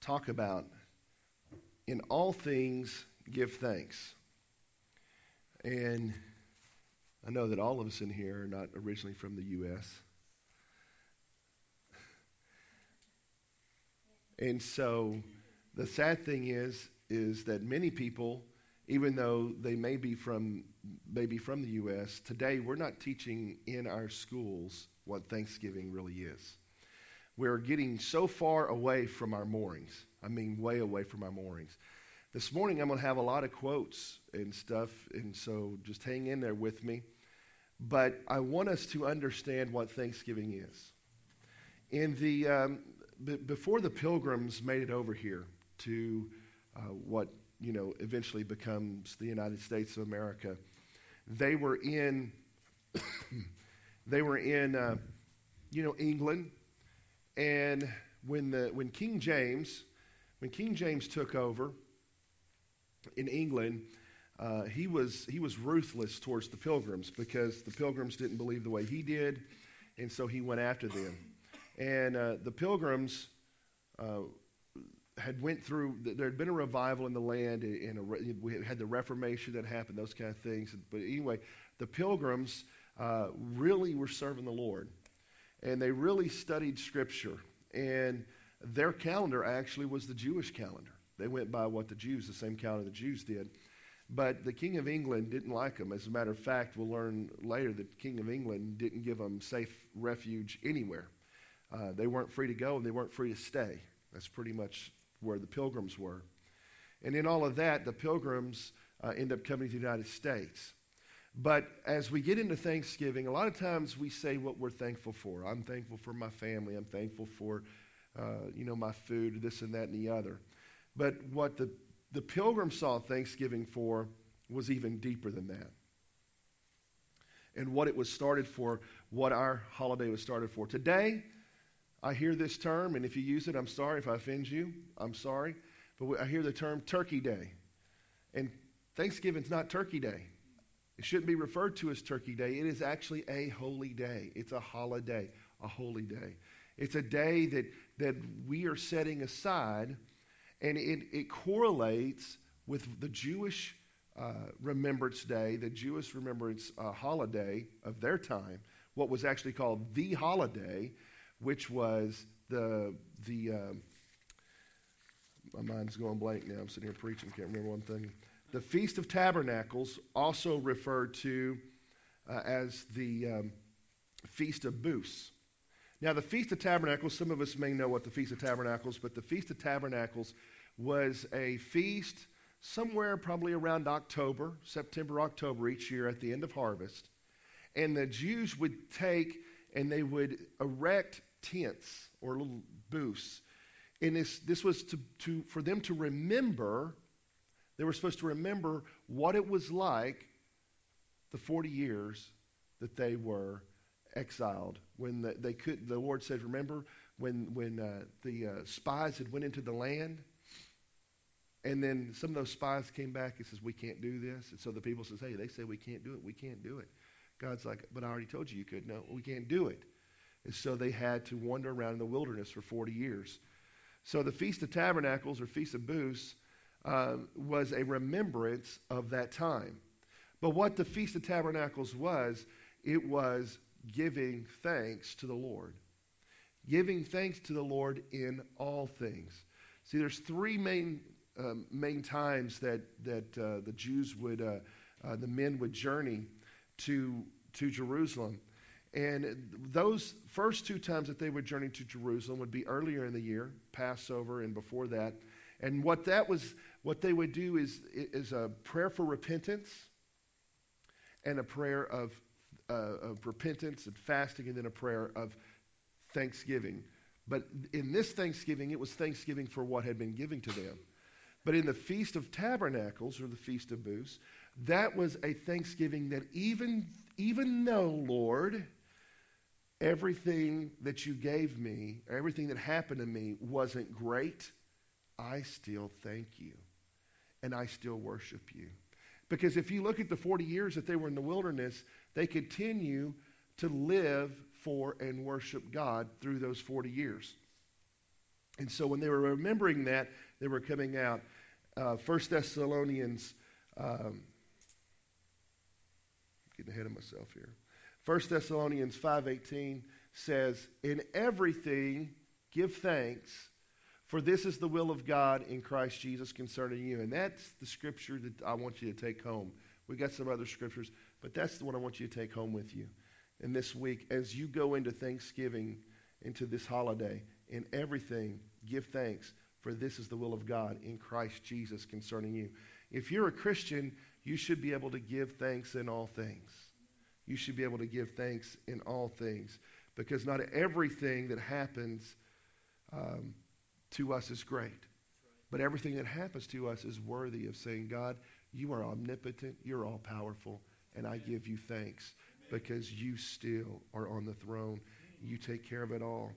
talk about in all things give thanks. And I know that all of us in here are not originally from the U.S. And so the sad thing is, is that many people, even though they may be from, maybe from the U.S., today we're not teaching in our schools what Thanksgiving really is. We're getting so far away from our moorings. I mean, way away from our moorings. This morning, I'm going to have a lot of quotes and stuff, and so just hang in there with me. But I want us to understand what Thanksgiving is. In the, um, b- before the pilgrims made it over here to uh, what you know eventually becomes the United States of America, they were in they were in uh, you know England, and when the when King James when King James took over in England, uh, he, was, he was ruthless towards the pilgrims because the pilgrims didn't believe the way he did, and so he went after them. And uh, the pilgrims uh, had went through, there had been a revival in the land, and a, we had the Reformation that happened, those kind of things. But anyway, the pilgrims uh, really were serving the Lord, and they really studied Scripture. And their calendar actually was the Jewish calendar. They went by what the Jews, the same calendar the Jews did. But the King of England didn't like them. As a matter of fact, we'll learn later that the King of England didn't give them safe refuge anywhere. Uh, they weren't free to go and they weren't free to stay. That's pretty much where the pilgrims were. And in all of that, the pilgrims uh, end up coming to the United States. But as we get into Thanksgiving, a lot of times we say what we're thankful for. I'm thankful for my family. I'm thankful for, uh, you know, my food, this and that and the other. But what the, the pilgrims saw Thanksgiving for was even deeper than that. And what it was started for, what our holiday was started for. Today, I hear this term, and if you use it, I'm sorry. If I offend you, I'm sorry. But I hear the term Turkey Day. And Thanksgiving's not Turkey Day. It shouldn't be referred to as Turkey Day. It is actually a holy day. It's a holiday, a holy day. It's a day that, that we are setting aside and it, it correlates with the Jewish uh, Remembrance Day, the Jewish Remembrance uh, holiday of their time, what was actually called the holiday, which was the, the um, my mind's going blank now. I'm sitting here preaching, can't remember one thing. The Feast of Tabernacles, also referred to uh, as the um, Feast of Booths. Now, the Feast of Tabernacles, some of us may know what the Feast of Tabernacles, but the Feast of Tabernacles was a feast somewhere probably around October, September, October each year at the end of harvest. And the Jews would take and they would erect tents or little booths. And this, this was to, to, for them to remember, they were supposed to remember what it was like the 40 years that they were exiled. When the, they could, the Lord said, remember when, when uh, the uh, spies had went into the land and then some of those spies came back and says, we can't do this. And so the people says, hey, they say we can't do it. We can't do it. God's like, but I already told you you could. No, we can't do it. And so they had to wander around in the wilderness for 40 years. So the Feast of Tabernacles or Feast of Booths uh, was a remembrance of that time. But what the Feast of Tabernacles was, it was giving thanks to the Lord. Giving thanks to the Lord in all things. See, there's three main um, main times that, that uh, the Jews would, uh, uh, the men would journey to, to Jerusalem. And those first two times that they would journey to Jerusalem would be earlier in the year, Passover and before that. And what that was, what they would do is, is a prayer for repentance and a prayer of, uh, of repentance and fasting, and then a prayer of thanksgiving. But in this Thanksgiving, it was thanksgiving for what had been given to them. But in the Feast of Tabernacles, or the Feast of Booths, that was a thanksgiving that even, even though, Lord, everything that you gave me, everything that happened to me wasn't great, I still thank you. And I still worship you. Because if you look at the 40 years that they were in the wilderness, they continue to live for and worship God through those 40 years. And so when they were remembering that, they were coming out. Uh, 1 Thessalonians, um, getting ahead of myself here. 1 Thessalonians 5.18 says, In everything give thanks, for this is the will of God in Christ Jesus concerning you. And that's the scripture that I want you to take home. We got some other scriptures, but that's the one I want you to take home with you. And this week, as you go into Thanksgiving, into this holiday, in everything, give thanks, for this is the will of God in Christ Jesus concerning you. If you're a Christian, you should be able to give thanks in all things. You should be able to give thanks in all things because not everything that happens um, to us is great. But everything that happens to us is worthy of saying, God, you are omnipotent, you're all powerful, and I give you thanks because you still are on the throne. You take care of it all.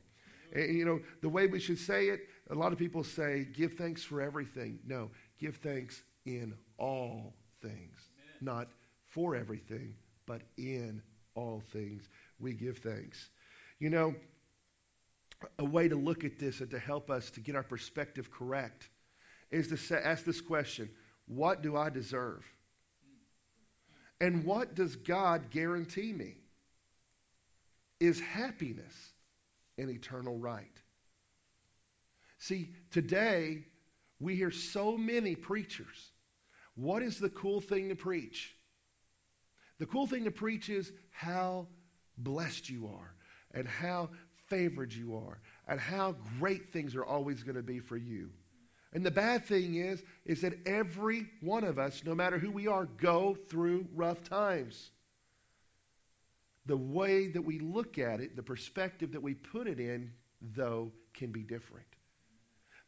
And, you know, the way we should say it, a lot of people say, give thanks for everything. No, give thanks in all things. Not for everything, but in all things we give thanks. You know, a way to look at this and to help us to get our perspective correct is to say, ask this question What do I deserve? And what does God guarantee me? Is happiness an eternal right? See, today we hear so many preachers. What is the cool thing to preach? The cool thing to preach is how blessed you are and how favored you are and how great things are always going to be for you. And the bad thing is, is that every one of us, no matter who we are, go through rough times. The way that we look at it, the perspective that we put it in, though, can be different.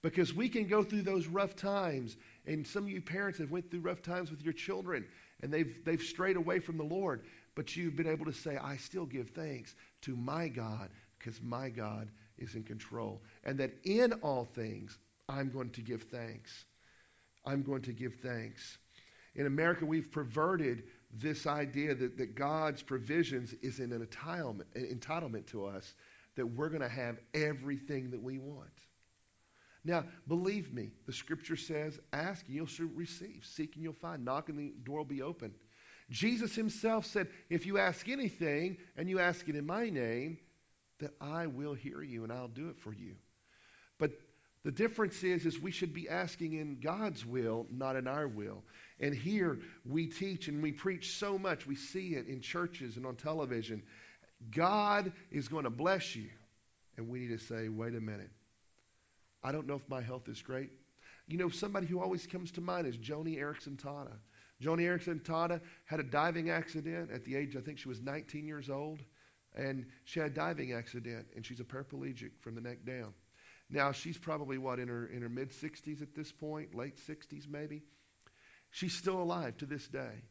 Because we can go through those rough times, and some of you parents have went through rough times with your children, and they've, they've strayed away from the Lord. But you've been able to say, I still give thanks to my God because my God is in control. And that in all things, I'm going to give thanks. I'm going to give thanks. In America, we've perverted this idea that, that God's provisions is an entitlement, an entitlement to us, that we're going to have everything that we want. Now, believe me, the scripture says, ask and you'll receive, seek and you'll find, knock and the door will be open. Jesus himself said, if you ask anything and you ask it in my name, that I will hear you and I'll do it for you. But the difference is, is we should be asking in God's will, not in our will. And here we teach and we preach so much. We see it in churches and on television. God is going to bless you. And we need to say, wait a minute. I don't know if my health is great. You know, somebody who always comes to mind is Joni Eareckson Tada. Joni Eareckson Tada had a diving accident at the age, I think she was 19 years old. And she had a diving accident, and she's a paraplegic from the neck down. Now, she's probably, what, in her, in her mid 60s at this point, late 60s maybe? She's still alive to this day.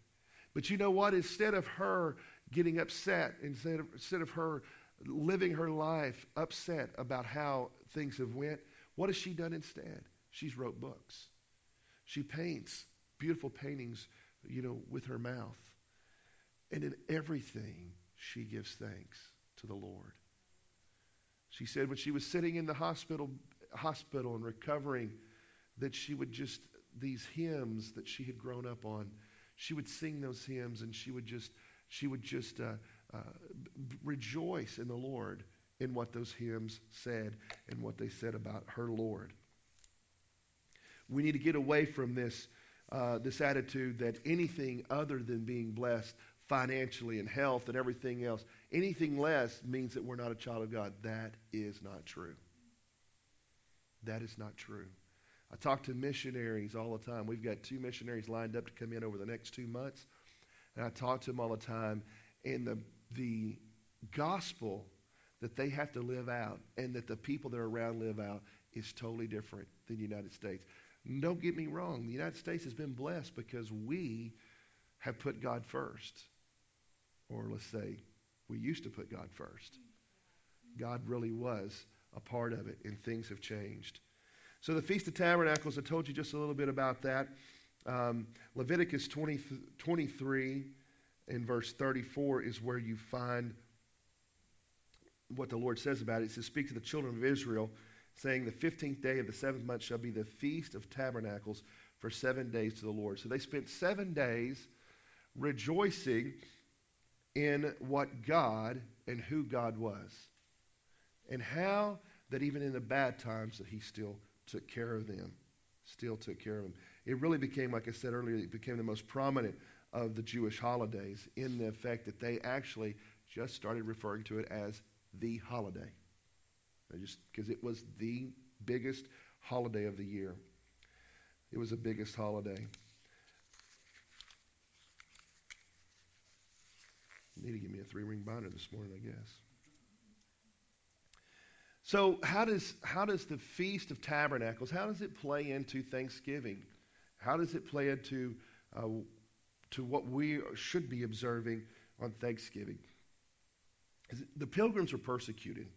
But you know what? Instead of her getting upset, instead of, instead of her living her life upset about how things have went, what has she done instead? She's wrote books. She paints beautiful paintings, you know, with her mouth. And in everything, she gives thanks to the Lord. She said when she was sitting in the hospital, hospital and recovering, that she would just, these hymns that she had grown up on, she would sing those hymns and she would just, she would just uh, uh, rejoice in the Lord in what those hymns said and what they said about her Lord. We need to get away from this, uh, this attitude that anything other than being blessed financially and health and everything else. Anything less means that we're not a child of God. That is not true. That is not true. I talk to missionaries all the time. We've got two missionaries lined up to come in over the next two months. And I talk to them all the time. And the, the gospel that they have to live out and that the people that are around live out is totally different than the United States. Don't get me wrong. The United States has been blessed because we have put God first. Or let's say, we used to put God first. God really was a part of it, and things have changed. So, the Feast of Tabernacles, I told you just a little bit about that. Um, Leviticus 20, 23 in verse 34 is where you find what the Lord says about it. It says, Speak to the children of Israel saying, The 15th day of the seventh month shall be the feast of tabernacles for seven days to the Lord. So they spent seven days rejoicing in what God and who God was, and how that even in the bad times that He still took care of them, still took care of them. It really became, like I said earlier, it became the most prominent of the Jewish holidays in the effect that they actually just started referring to it as the holiday. just because it was the biggest holiday of the year. It was the biggest holiday. Need to give me a three ring binder this morning, I guess. So, how does, how does the Feast of Tabernacles, how does it play into Thanksgiving? How does it play into uh, to what we should be observing on Thanksgiving? The pilgrims were persecuted.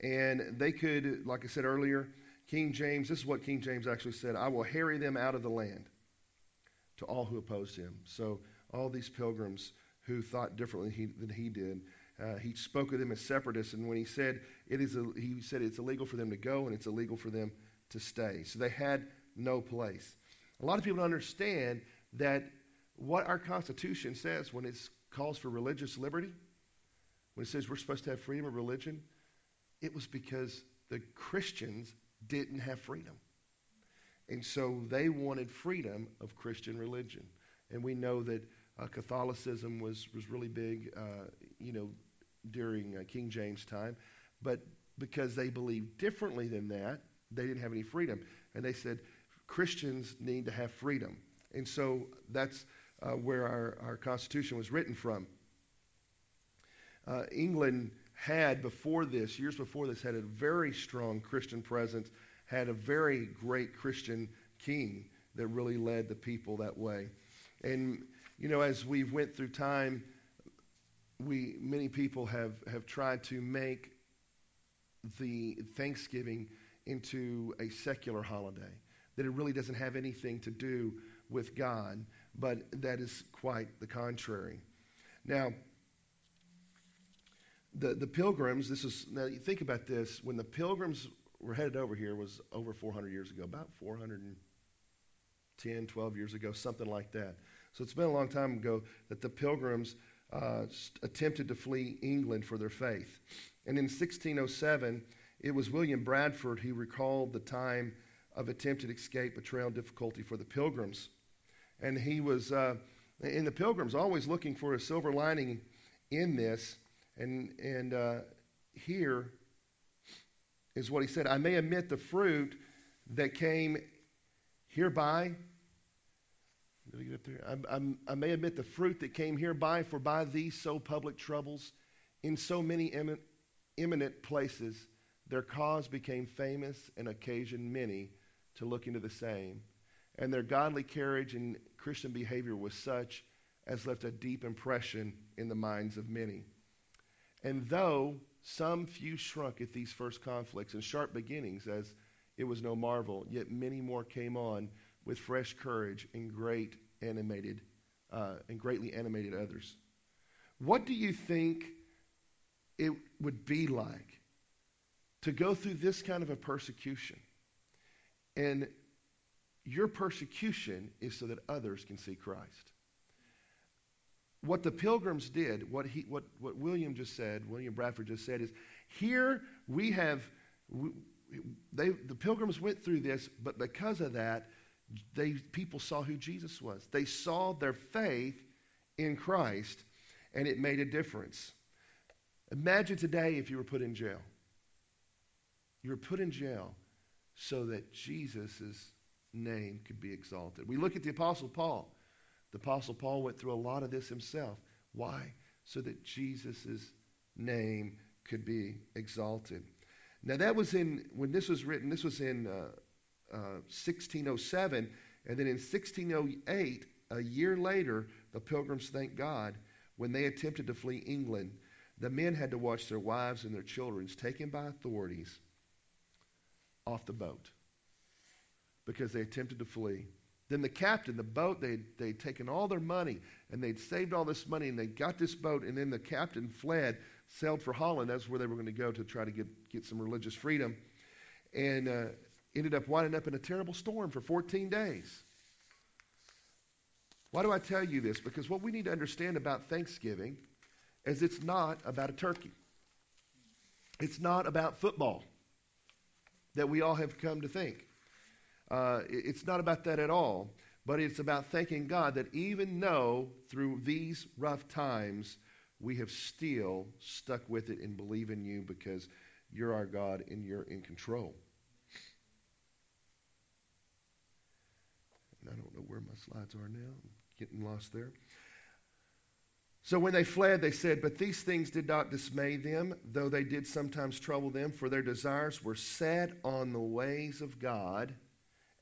And they could, like I said earlier, King James, this is what King James actually said I will harry them out of the land to all who opposed him. So, all these pilgrims who thought differently than he did, uh, he spoke of them as separatists. And when he said, it is a, he said it's illegal for them to go and it's illegal for them to stay. So, they had no place. A lot of people don't understand that what our Constitution says when it calls for religious liberty, when it says we're supposed to have freedom of religion, it was because the Christians didn't have freedom. And so they wanted freedom of Christian religion. And we know that uh, Catholicism was, was really big, uh, you know, during uh, King James' time. But because they believed differently than that, they didn't have any freedom. And they said, Christians need to have freedom. And so that's uh, where our, our Constitution was written from. England had, before this, years before this, had a very strong Christian presence, had a very great Christian king that really led the people that way. And, you know, as we've went through time, we, many people have, have tried to make the Thanksgiving into a secular holiday, that it really doesn't have anything to do with God but that is quite the contrary. Now, the, the pilgrims, this is, now you think about this, when the pilgrims were headed over here was over 400 years ago, about 410, 12 years ago, something like that. So it's been a long time ago that the pilgrims uh, attempted to flee England for their faith. And in 1607, it was William Bradford who recalled the time of attempted escape, betrayal, and difficulty for the pilgrims and he was uh, in the pilgrims always looking for a silver lining in this and and uh, here is what he said i may admit the fruit that came hereby get up there? I, I, I may admit the fruit that came hereby, for by these so public troubles, in so many eminent places, their cause became famous and occasioned many to look into the same. And their godly carriage and Christian behavior was such as left a deep impression in the minds of many. And though some few shrunk at these first conflicts and sharp beginnings, as it was no marvel, yet many more came on with fresh courage and great animated uh, and greatly animated others. What do you think it would be like to go through this kind of a persecution and your persecution is so that others can see Christ. What the pilgrims did, what, he, what, what William just said, William Bradford just said, is here we have, they, the pilgrims went through this, but because of that, they, people saw who Jesus was. They saw their faith in Christ, and it made a difference. Imagine today if you were put in jail. You were put in jail so that Jesus name could be exalted. We look at the Apostle Paul. The Apostle Paul went through a lot of this himself. Why? So that Jesus' name could be exalted. Now, that was in, when this was written, this was in uh, uh, 1607. And then in 1608, a year later, the pilgrims, thank God, when they attempted to flee England, the men had to watch their wives and their children taken by authorities off the boat because they attempted to flee. Then the captain, the boat, they'd, they'd taken all their money and they'd saved all this money and they got this boat. And then the captain fled, sailed for Holland. That's where they were going to go to try to get, get some religious freedom. and uh, ended up winding up in a terrible storm for 14 days. Why do I tell you this? Because what we need to understand about Thanksgiving is it's not about a turkey. It's not about football that we all have come to think. Uh, it's not about that at all, but it's about thanking God that even though through these rough times, we have still stuck with it and believe in you because you're our God and you're in control. And I don't know where my slides are now. I'm getting lost there. So when they fled, they said, But these things did not dismay them, though they did sometimes trouble them, for their desires were set on the ways of God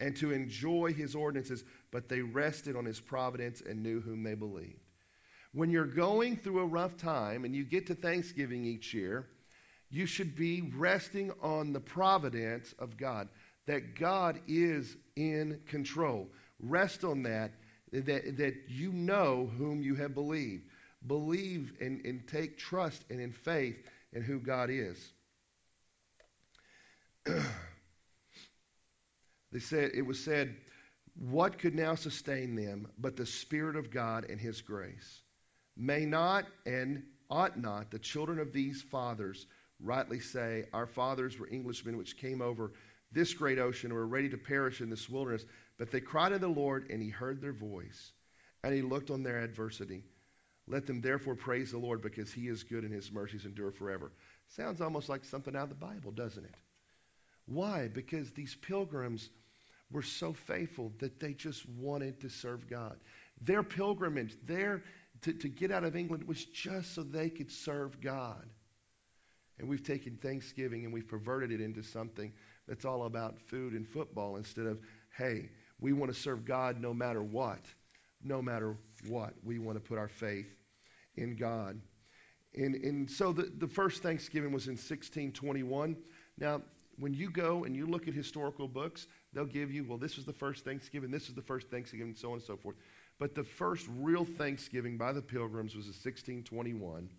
and to enjoy his ordinances, but they rested on his providence and knew whom they believed. When you're going through a rough time and you get to Thanksgiving each year, you should be resting on the providence of God, that God is in control. Rest on that, that, that you know whom you have believed. Believe and, and take trust and in faith in who God is. they said it was said, What could now sustain them but the Spirit of God and His grace? May not and ought not the children of these fathers rightly say, Our fathers were Englishmen which came over this great ocean and were ready to perish in this wilderness. But they cried to the Lord, and he heard their voice, and he looked on their adversity. Let them therefore praise the Lord, because he is good and his mercies endure forever. Sounds almost like something out of the Bible, doesn't it? Why? Because these pilgrims were so faithful that they just wanted to serve God. Their pilgrimage, their to, to get out of England was just so they could serve God. And we've taken Thanksgiving and we've perverted it into something that's all about food and football instead of, hey, we want to serve God no matter what. No matter what. We want to put our faith in God. And, and so the, the first Thanksgiving was in 1621. Now, when you go and you look at historical books, they'll give you, well, this was the first Thanksgiving, this is the first Thanksgiving, and so on and so forth. But the first real Thanksgiving by the Pilgrims was in 1621.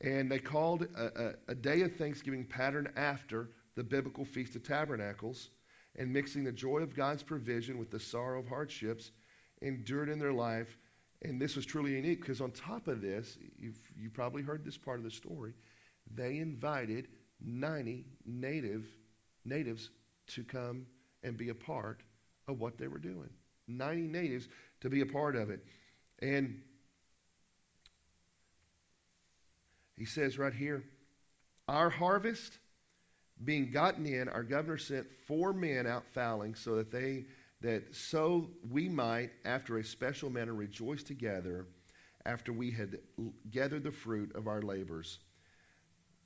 And they called a, a, a day of Thanksgiving pattern after the biblical Feast of Tabernacles and mixing the joy of God's provision with the sorrow of hardships endured in their life. And this was truly unique because, on top of this, you've, you probably heard this part of the story, they invited 90 native natives to come and be a part of what they were doing. 90 natives to be a part of it. And he says right here, our harvest being gotten in, our governor sent four men out fowling so that they that so we might, after a special manner, rejoice together after we had gathered the fruit of our labors.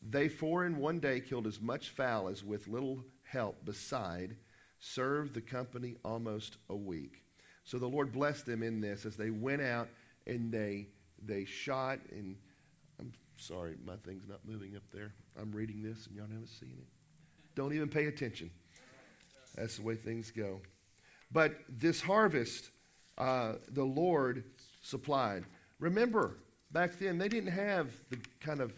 They four in one day killed as much fowl as with little help beside served the company almost a week. So the Lord blessed them in this as they went out and they they shot and I'm sorry, my thing's not moving up there. I'm reading this and y'all haven't seen it. Don't even pay attention. That's the way things go. But this harvest, uh, the Lord supplied. Remember, back then they didn't have the kind of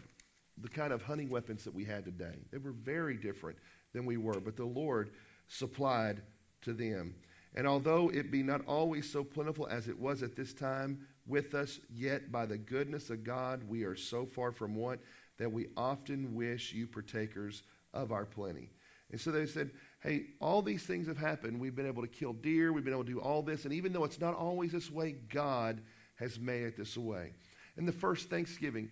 the kind of hunting weapons that we had today. They were very different than we were, but the Lord supplied to them. And although it be not always so plentiful as it was at this time with us, yet by the goodness of God we are so far from want that we often wish you partakers of our plenty. And so they said, Hey, all these things have happened. We've been able to kill deer, we've been able to do all this, and even though it's not always this way, God has made it this way. And the first Thanksgiving,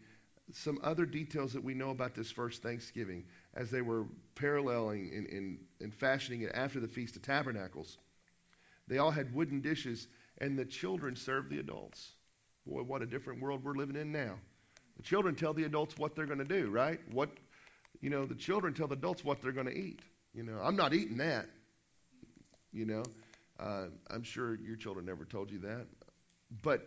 some other details that we know about this first Thanksgiving as they were paralleling and, and and fashioning it after the Feast of Tabernacles. They all had wooden dishes, and the children served the adults. Boy, what a different world we're living in now. The children tell the adults what they're going to do, right? What, you know, the children tell the adults what they're going to eat. You know, I'm not eating that. You know, uh, I'm sure your children never told you that. But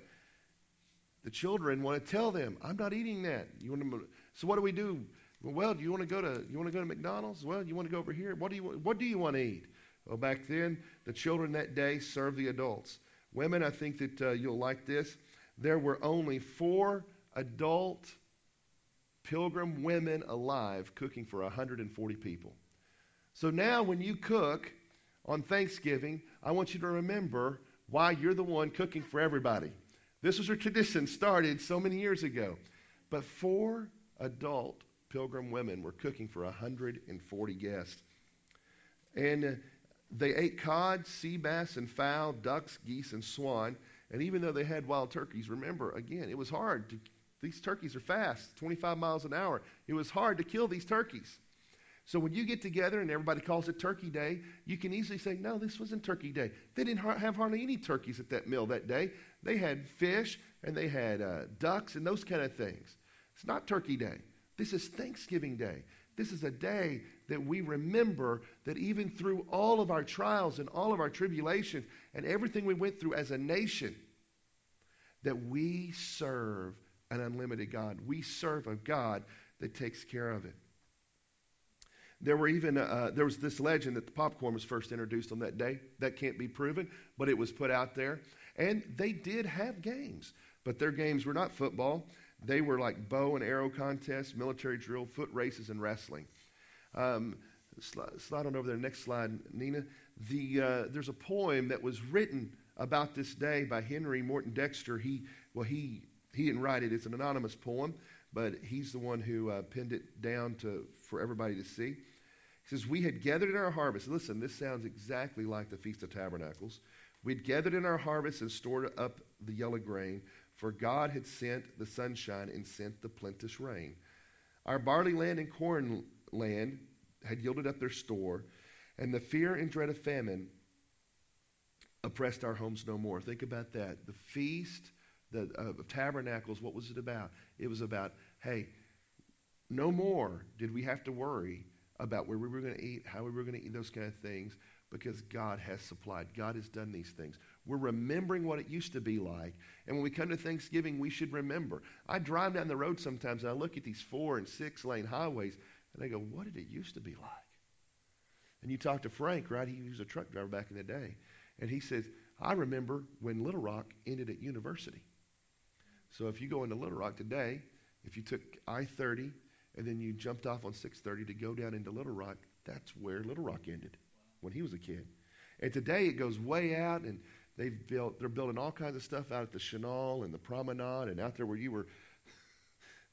the children want to tell them, I'm not eating that. You want to, so what do we do? Well, do you want to go to you want to go to McDonald's? Well, you want to go over here? What do you what do you want to eat? Well, back then, the children that day served the adults. Women, I think that uh, you'll like this. There were only four adult pilgrim women alive cooking for 140 people. So now when you cook on Thanksgiving, I want you to remember why you're the one cooking for everybody. This was a tradition started so many years ago. But four adult pilgrim women were cooking for 140 guests. And uh, they ate cod, sea bass, and fowl, ducks, geese, and swan. And even though they had wild turkeys, remember, again, it was hard. To, these turkeys are fast, 25 miles an hour. It was hard to kill these turkeys. So when you get together and everybody calls it Turkey Day, you can easily say, no, this wasn't Turkey Day. They didn't have hardly any turkeys at that meal that day. They had fish and they had uh, ducks and those kind of things. It's not Turkey Day. This is Thanksgiving Day. This is a day that we remember that even through all of our trials and all of our tribulations and everything we went through as a nation, that we serve an unlimited God. We serve a God that takes care of it. There were even uh, there was this legend that the popcorn was first introduced on that day. That can't be proven, but it was put out there. And they did have games, but their games were not football. They were like bow and arrow contests, military drill, foot races, and wrestling. Um, slide, slide, on over there. Next slide, Nina. The, uh, there's a poem that was written about this day by Henry Morton Dexter. He, well, he, he didn't write it. It's an anonymous poem, but he's the one who uh, pinned it down to, for everybody to see. He says, We had gathered in our harvest. Listen, this sounds exactly like the Feast of Tabernacles. We'd gathered in our harvest and stored up the yellow grain, for God had sent the sunshine and sent the plenteous rain. Our barley land and corn land had yielded up their store, and the fear and dread of famine oppressed our homes no more. Think about that. The feast the, uh, tabernacles, what was it about? It was about, hey, no more did we have to worry about where we were going to eat, how we were going to eat, those kind of things, because God has supplied. God has done these things. We're remembering what it used to be like. And when we come to Thanksgiving, we should remember. I drive down the road sometimes and I look at these four and six lane highways and I go, what did it used to be like? And you talk to Frank, right? He was a truck driver back in the day. And he says, I remember when Little Rock ended at university. So if you go into Little Rock today, if you took I 30 and then you jumped off on 630 to go down into Little Rock, that's where Little Rock ended when he was a kid. And today it goes way out, and they've built, they're building all kinds of stuff out at the Chenal and the Promenade and out there where you were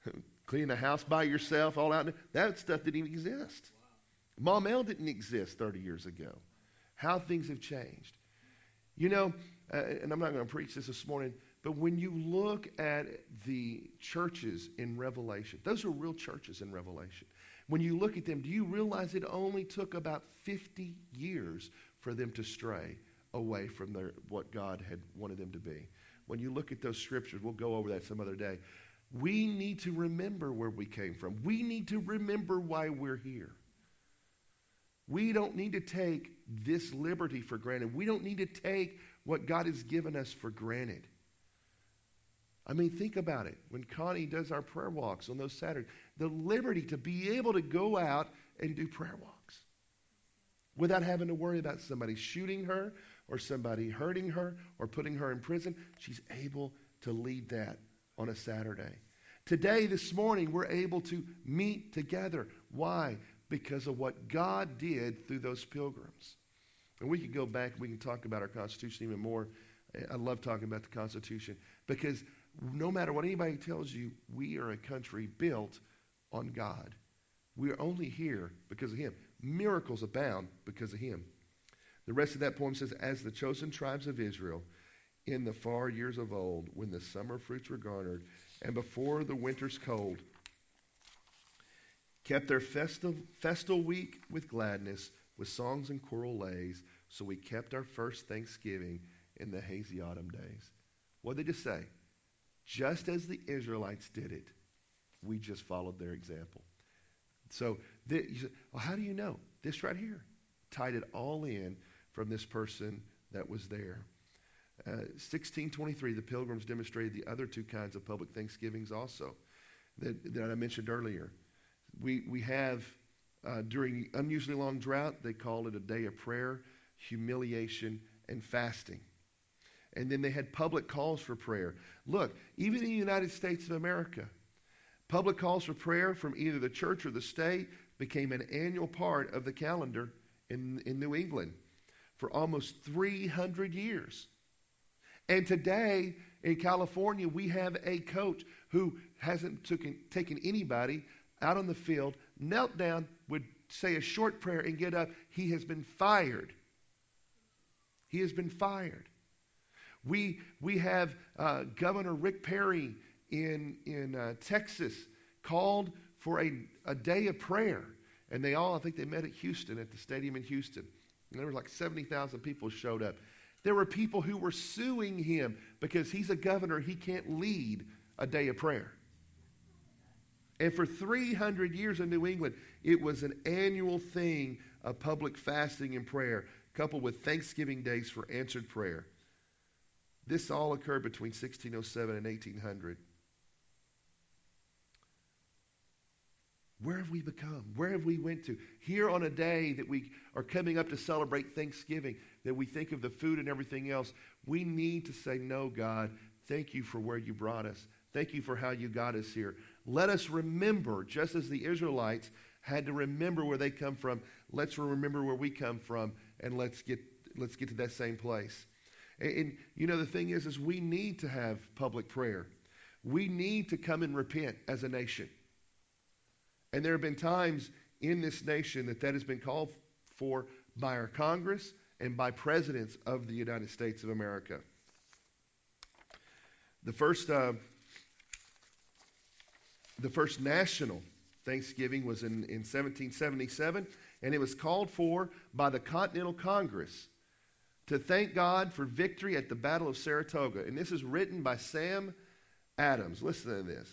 cleaning the house by yourself, all out. That stuff didn't even exist. Wow. Maumelle didn't exist 30 years ago. How things have changed. You know, uh, and I'm not going to preach this this morning, but when you look at the churches in Revelation, those are real churches in Revelation. When you look at them, do you realize it only took about 50 years for them to stray away from their, what God had wanted them to be? When you look at those scriptures, we'll go over that some other day. We need to remember where we came from. We need to remember why we're here. We don't need to take this liberty for granted. We don't need to take what God has given us for granted. I mean, think about it. When Connie does our prayer walks on those Saturdays, the liberty to be able to go out and do prayer walks without having to worry about somebody shooting her or somebody hurting her or putting her in prison. She's able to lead that on a Saturday. Today, this morning, we're able to meet together. Why? Because of what God did through those pilgrims. And we could go back, we can talk about our Constitution even more. I love talking about the Constitution because no matter what anybody tells you, we are a country built on God. We are only here because of Him. Miracles abound because of Him. The rest of that poem says, As the chosen tribes of Israel in the far years of old, when the summer fruits were garnered, and before the winter's cold, kept their festal week with gladness, with songs and choral lays, so we kept our first Thanksgiving in the hazy autumn days. What did they just say? Just as the Israelites did it, we just followed their example. So, the, say, well, how do you know? This right here tied it all in from this person that was there. Uh, 1623, the pilgrims demonstrated the other two kinds of public thanksgivings also that, that I mentioned earlier. We, we have, uh, during unusually long drought, they call it a day of prayer, humiliation, and fasting. And then they had public calls for prayer. Look, even in the United States of America, public calls for prayer from either the church or the state became an annual part of the calendar in, in New England for almost 300 years. And today in California, we have a coach who hasn't taken, taken anybody out on the field, knelt down, would say a short prayer, and get up. He has been fired. He has been fired. We, we have uh, Governor Rick Perry in, in uh, Texas called for a, a day of prayer. And they all, I think they met at Houston, at the stadium in Houston. And there were like 70,000 people showed up. There were people who were suing him because he's a governor, he can't lead a day of prayer. And for 300 years in New England, it was an annual thing of public fasting and prayer, coupled with Thanksgiving days for answered prayer. This all occurred between 1607 and 1800. Where have we become? Where have we went to? Here on a day that we are coming up to celebrate Thanksgiving, that we think of the food and everything else, we need to say, No, God, thank you for where you brought us. Thank you for how you got us here. Let us remember, just as the Israelites had to remember where they come from, let's remember where we come from, and let's get, let's get to that same place. And, and you know, the thing is, is we need to have public prayer. We need to come and repent as a nation. And there have been times in this nation that that has been called for by our Congress and by presidents of the United States of America. The first, uh, the first national Thanksgiving was in, in 1777, and it was called for by the Continental Congress to thank God for victory at the Battle of Saratoga. And this is written by Sam Adams. Listen to this.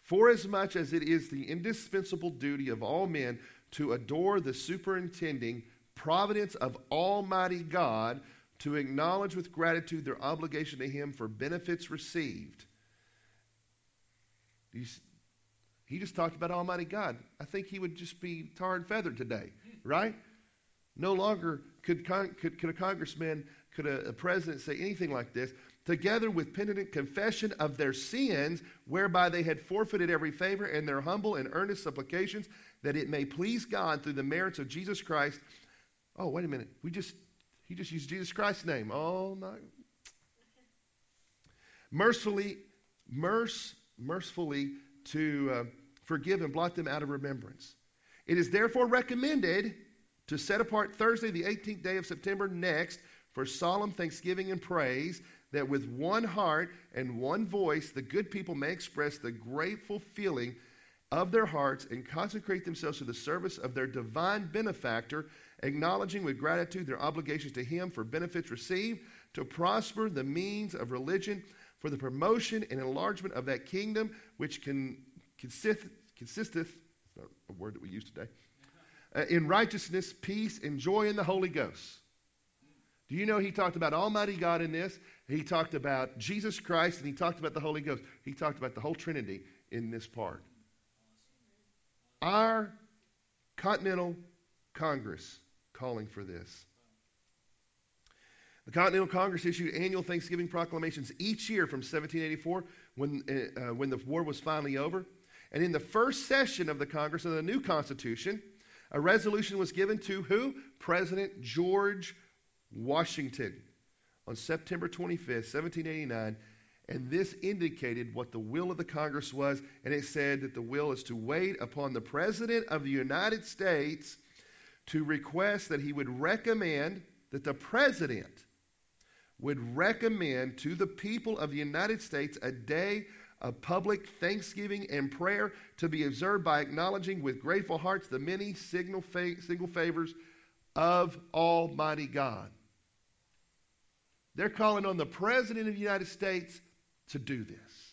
Forasmuch as much as it is the indispensable duty of all men to adore the superintending providence of Almighty God, to acknowledge with gratitude their obligation to Him for benefits received. He just talked about Almighty God. I think he would just be tar and feathered today, right? No longer could, could, could a congressman, could a, a president say anything like this together with penitent confession of their sins, whereby they had forfeited every favor, and their humble and earnest supplications, that it may please God through the merits of Jesus Christ. Oh, wait a minute. We just, he just used Jesus Christ's name. Oh, no. Mercifully, merc, mercifully to uh, forgive and blot them out of remembrance. It is therefore recommended to set apart Thursday, the 18th day of September next, for solemn thanksgiving and praise that with one heart and one voice the good people may express the grateful feeling of their hearts and consecrate themselves to the service of their divine benefactor, acknowledging with gratitude their obligations to him for benefits received, to prosper the means of religion, for the promotion and enlargement of that kingdom which can, consist, consisteth, not a word that we use today, uh, in righteousness, peace, and joy in the Holy Ghost. Do you know he talked about Almighty God in this? He talked about Jesus Christ and he talked about the Holy Ghost. He talked about the whole Trinity in this part. Our Continental Congress calling for this. The Continental Congress issued annual Thanksgiving proclamations each year from 1784 when, uh, when the war was finally over. And in the first session of the Congress of the new Constitution, a resolution was given to who? President George Washington on September 25th, 1789, and this indicated what the will of the Congress was, and it said that the will is to wait upon the President of the United States to request that he would recommend that the President would recommend to the people of the United States a day of public thanksgiving and prayer to be observed by acknowledging with grateful hearts the many signal single favors of Almighty God. They're calling on the President of the United States to do this.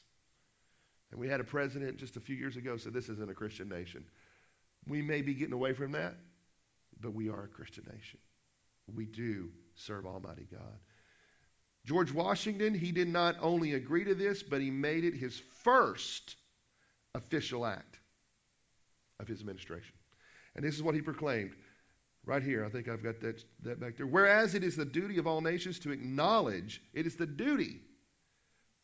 And we had a president just a few years ago said this isn't a Christian nation. We may be getting away from that, but we are a Christian nation. We do serve Almighty God. George Washington, he did not only agree to this, but he made it his first official act of his administration. And this is what he proclaimed Right here, I think I've got that, that back there. Whereas it is the duty of all nations to acknowledge, it is the duty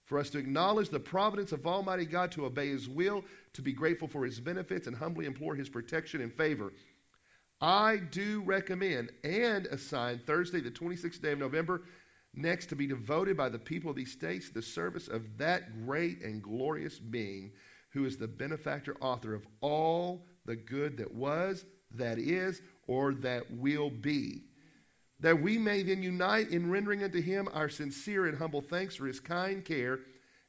for us to acknowledge the providence of Almighty God, to obey His will, to be grateful for His benefits, and humbly implore His protection and favor. I do recommend and assign Thursday, the 26th day of November, next to be devoted by the people of these states to the service of that great and glorious being who is the benefactor, author of all the good that was, that is, or that will be. That we may then unite in rendering unto him our sincere and humble thanks for his kind care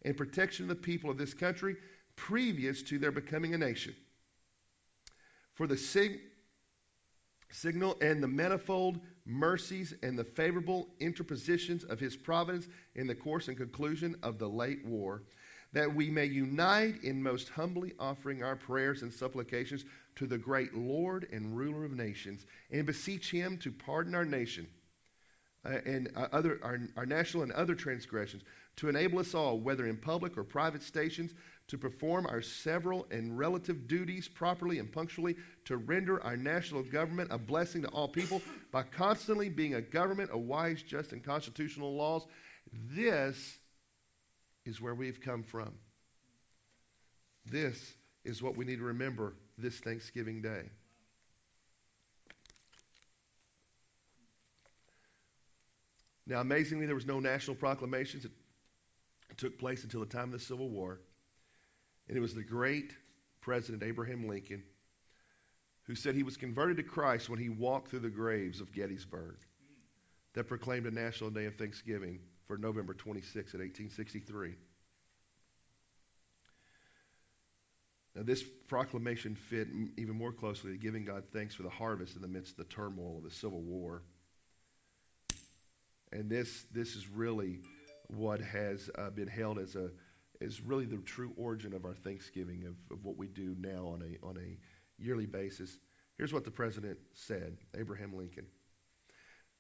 and protection of the people of this country previous to their becoming a nation. For the sig- signal and the manifold mercies and the favorable interpositions of his providence in the course and conclusion of the late war that we may unite in most humbly offering our prayers and supplications to the great Lord and ruler of nations, and beseech him to pardon our nation uh, and uh, other, our, our national and other transgressions, to enable us all, whether in public or private stations, to perform our several and relative duties properly and punctually, to render our national government a blessing to all people by constantly being a government of wise, just, and constitutional laws. This is where we've come from. This is what we need to remember this Thanksgiving Day. Now, amazingly, there was no national proclamations. It took place until the time of the Civil War. And it was the great President Abraham Lincoln who said he was converted to Christ when he walked through the graves of Gettysburg that proclaimed a national day of thanksgiving for November 26 in 1863. Now, this proclamation fit even more closely to giving God thanks for the harvest in the midst of the turmoil of the Civil War. And this, this is really what has uh, been held as a is really the true origin of our Thanksgiving of, of what we do now on a on a yearly basis. Here's what the president said, Abraham Lincoln.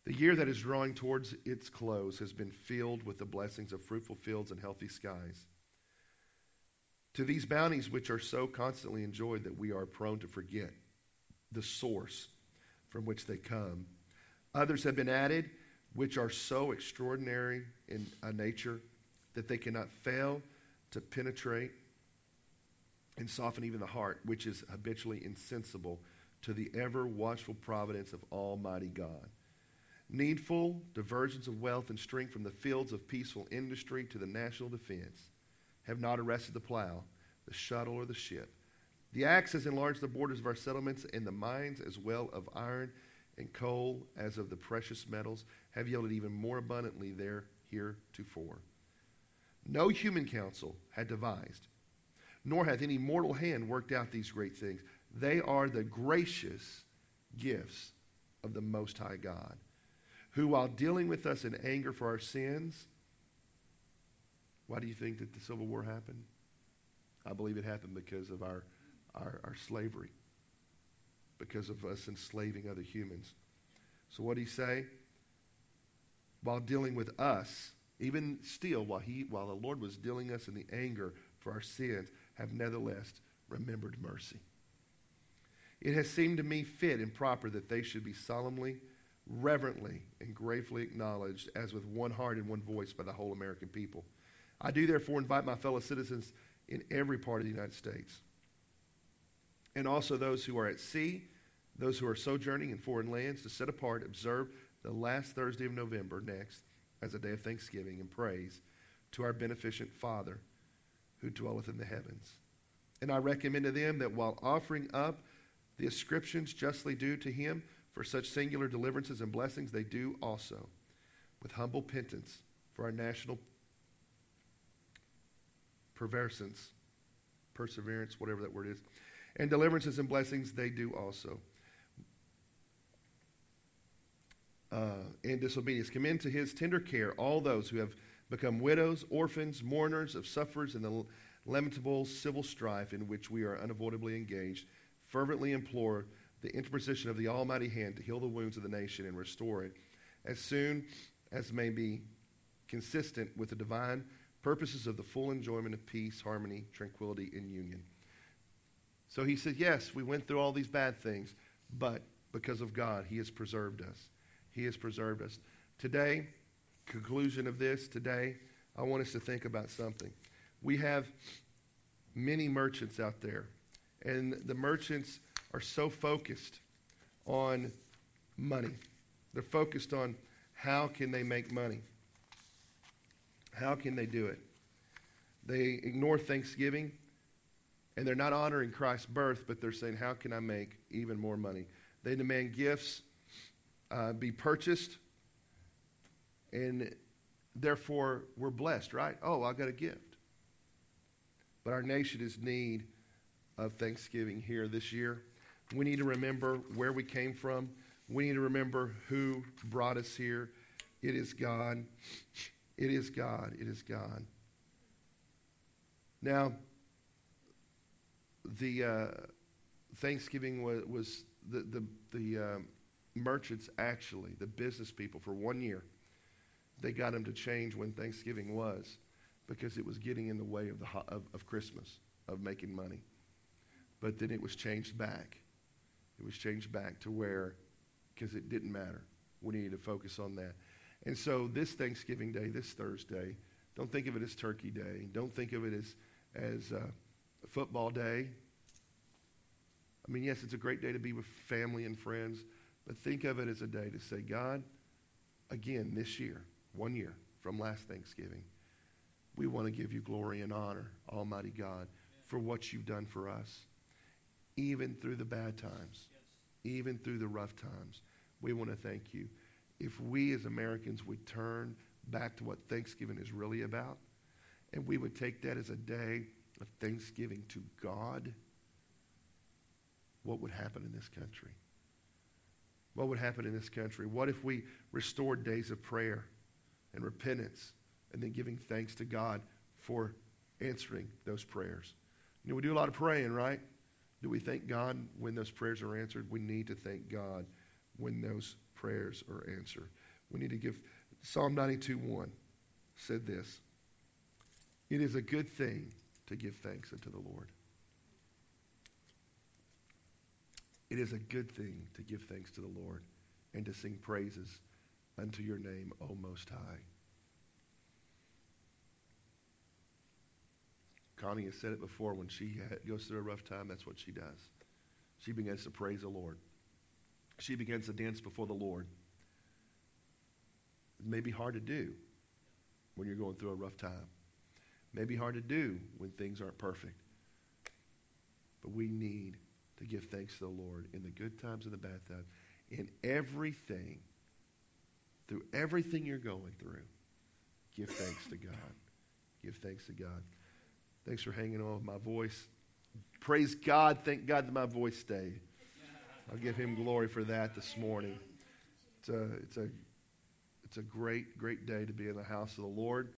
The year that is drawing towards its close has been filled with the blessings of fruitful fields and healthy skies. To these bounties, which are so constantly enjoyed that we are prone to forget the source from which they come, others have been added, which are so extraordinary in a nature that they cannot fail to penetrate and soften even the heart, which is habitually insensible to the ever watchful providence of Almighty God. Needful diversions of wealth and strength from the fields of peaceful industry to the national defense have not arrested the plow, the shuttle, or the ship. The axe has enlarged the borders of our settlements, and the mines, as well of iron and coal as of the precious metals, have yielded even more abundantly there heretofore. No human counsel had devised, nor hath any mortal hand worked out these great things. They are the gracious gifts of the Most High God who, while dealing with us in anger for our sins, why do you think that the Civil War happened? I believe it happened because of our, our, our slavery, because of us enslaving other humans. So, what did he say? While dealing with us, even still, while, he, while the Lord was dealing us in the anger for our sins, have nevertheless remembered mercy. It has seemed to me fit and proper that they should be solemnly reverently and gratefully acknowledged as with one heart and one voice by the whole American people. I do therefore invite my fellow citizens in every part of the United States, and also those who are at sea, those who are sojourning in foreign lands, to set apart, observe the last Thursday of November next as a day of thanksgiving and praise to our beneficent Father who dwelleth in the heavens. And I recommend to them that while offering up the ascriptions justly due to him, for such singular deliverances and blessings, they do also with humble penance for our national perversance, perseverance, whatever that word is, and deliverances and blessings, they do also. Uh, in disobedience, commend to his tender care all those who have become widows, orphans, mourners of sufferers in the lamentable civil strife in which we are unavoidably engaged. Fervently implore the interposition of the Almighty hand to heal the wounds of the nation and restore it as soon as may be consistent with the divine purposes of the full enjoyment of peace, harmony, tranquility, and union. So he said, Yes, we went through all these bad things, but because of God, He has preserved us. He has preserved us. Today, conclusion of this, today, I want us to think about something. We have many merchants out there, and the merchants are so focused on money. They're focused on how can they make money? How can they do it? They ignore Thanksgiving and they're not honoring Christ's birth, but they're saying, How can I make even more money? They demand gifts uh, be purchased, and therefore we're blessed, right? Oh, I got a gift. But our nation is need of Thanksgiving here this year. We need to remember where we came from. We need to remember who brought us here. It is God. It is God. It is God. Now, the uh, Thanksgiving was, was the, the, the um, merchants actually, the business people, for one year, they got them to change when Thanksgiving was because it was getting in the way of, the, of, of Christmas, of making money. But then it was changed back. It was changed back to where, because it didn't matter. We needed to focus on that. And so this Thanksgiving Day, this Thursday, don't think of it as Turkey Day. Don't think of it as, as uh, football day. I mean, yes, it's a great day to be with family and friends, but think of it as a day to say, God, again, this year, one year from last Thanksgiving, we want to give you glory and honor, Almighty God, for what you've done for us, even through the bad times, even through the rough times. We want to thank you. If we as Americans would turn back to what Thanksgiving is really about, and we would take that as a day of thanksgiving to God, what would happen in this country? What would happen in this country? What if we restored days of prayer and repentance and then giving thanks to God for answering those prayers? You know, we do a lot of praying, right? Do we thank God when those prayers are answered? We need to thank God when those prayers are answered. We need to give Psalm 92 1 said this It is a good thing to give thanks unto the Lord. It is a good thing to give thanks to the Lord and to sing praises unto your name, O Most High. Connie has said it before when she goes through a rough time, that's what she does. She begins to praise the Lord. She begins to dance before the Lord. It may be hard to do when you're going through a rough time It may be hard to do when things aren't perfect. But we need to give thanks to the Lord in the good times and the bad times. In everything, through everything you're going through, give thanks to God. Give thanks to God. Thanks for hanging on with my voice. Praise God. Thank God that my voice stayed. I'll give him glory for that this morning. It's a, it's a, it's a great, great day to be in the house of the Lord.